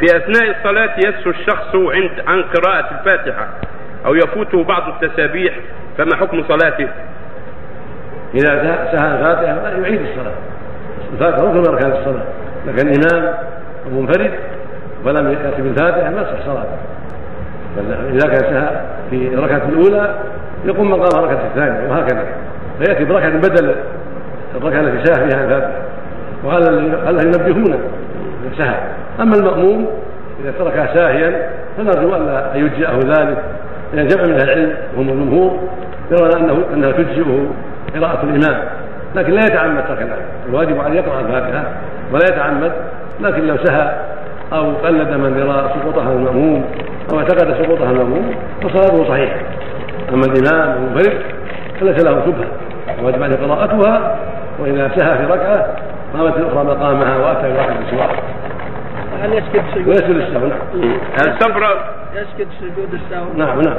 في أثناء الصلاة يسهو الشخص عند عن قراءة الفاتحة أو يفوته بعض التسابيح فما حكم صلاته؟ إذا سهى الفاتحة يعيد الصلاة. الفاتحة ركن من أركان الصلاة لكن الإمام منفرد ولم يأتي بالفاتحة ما تصح صلاته. إذا كان سهى في الركعة الأولى يقوم مقام الركعة الثانية وهكذا. فيأتي بركعة بدل الركعة التي سهى فيها الفاتحة. وهذا الذي سهى أما المأموم إذا تركها ساهيا فنرجو ألا يجزئه ذلك. لأن جمع من أهل العلم وهم الجمهور يرون أنه أنها تجزئه قراءة الإمام. لكن لا يتعمد ترك الآية. الواجب عليه يقرأ الفاتحة ولا يتعمد. لكن لو سهى أو قلد من يرى سقوطها المأموم أو اعتقد سقوطها المأموم فصلاته صحيحة. أما الإمام المنفرد فليس له شبهة. الواجب عليه قراءتها وإذا سهى في ركعة قامت الأخرى مقامها وأتى بواحد سواء هل يسجد سجود ويسجد السهو. نعم هل تبرأ؟ يسجد سجود السهو. نعم نعم.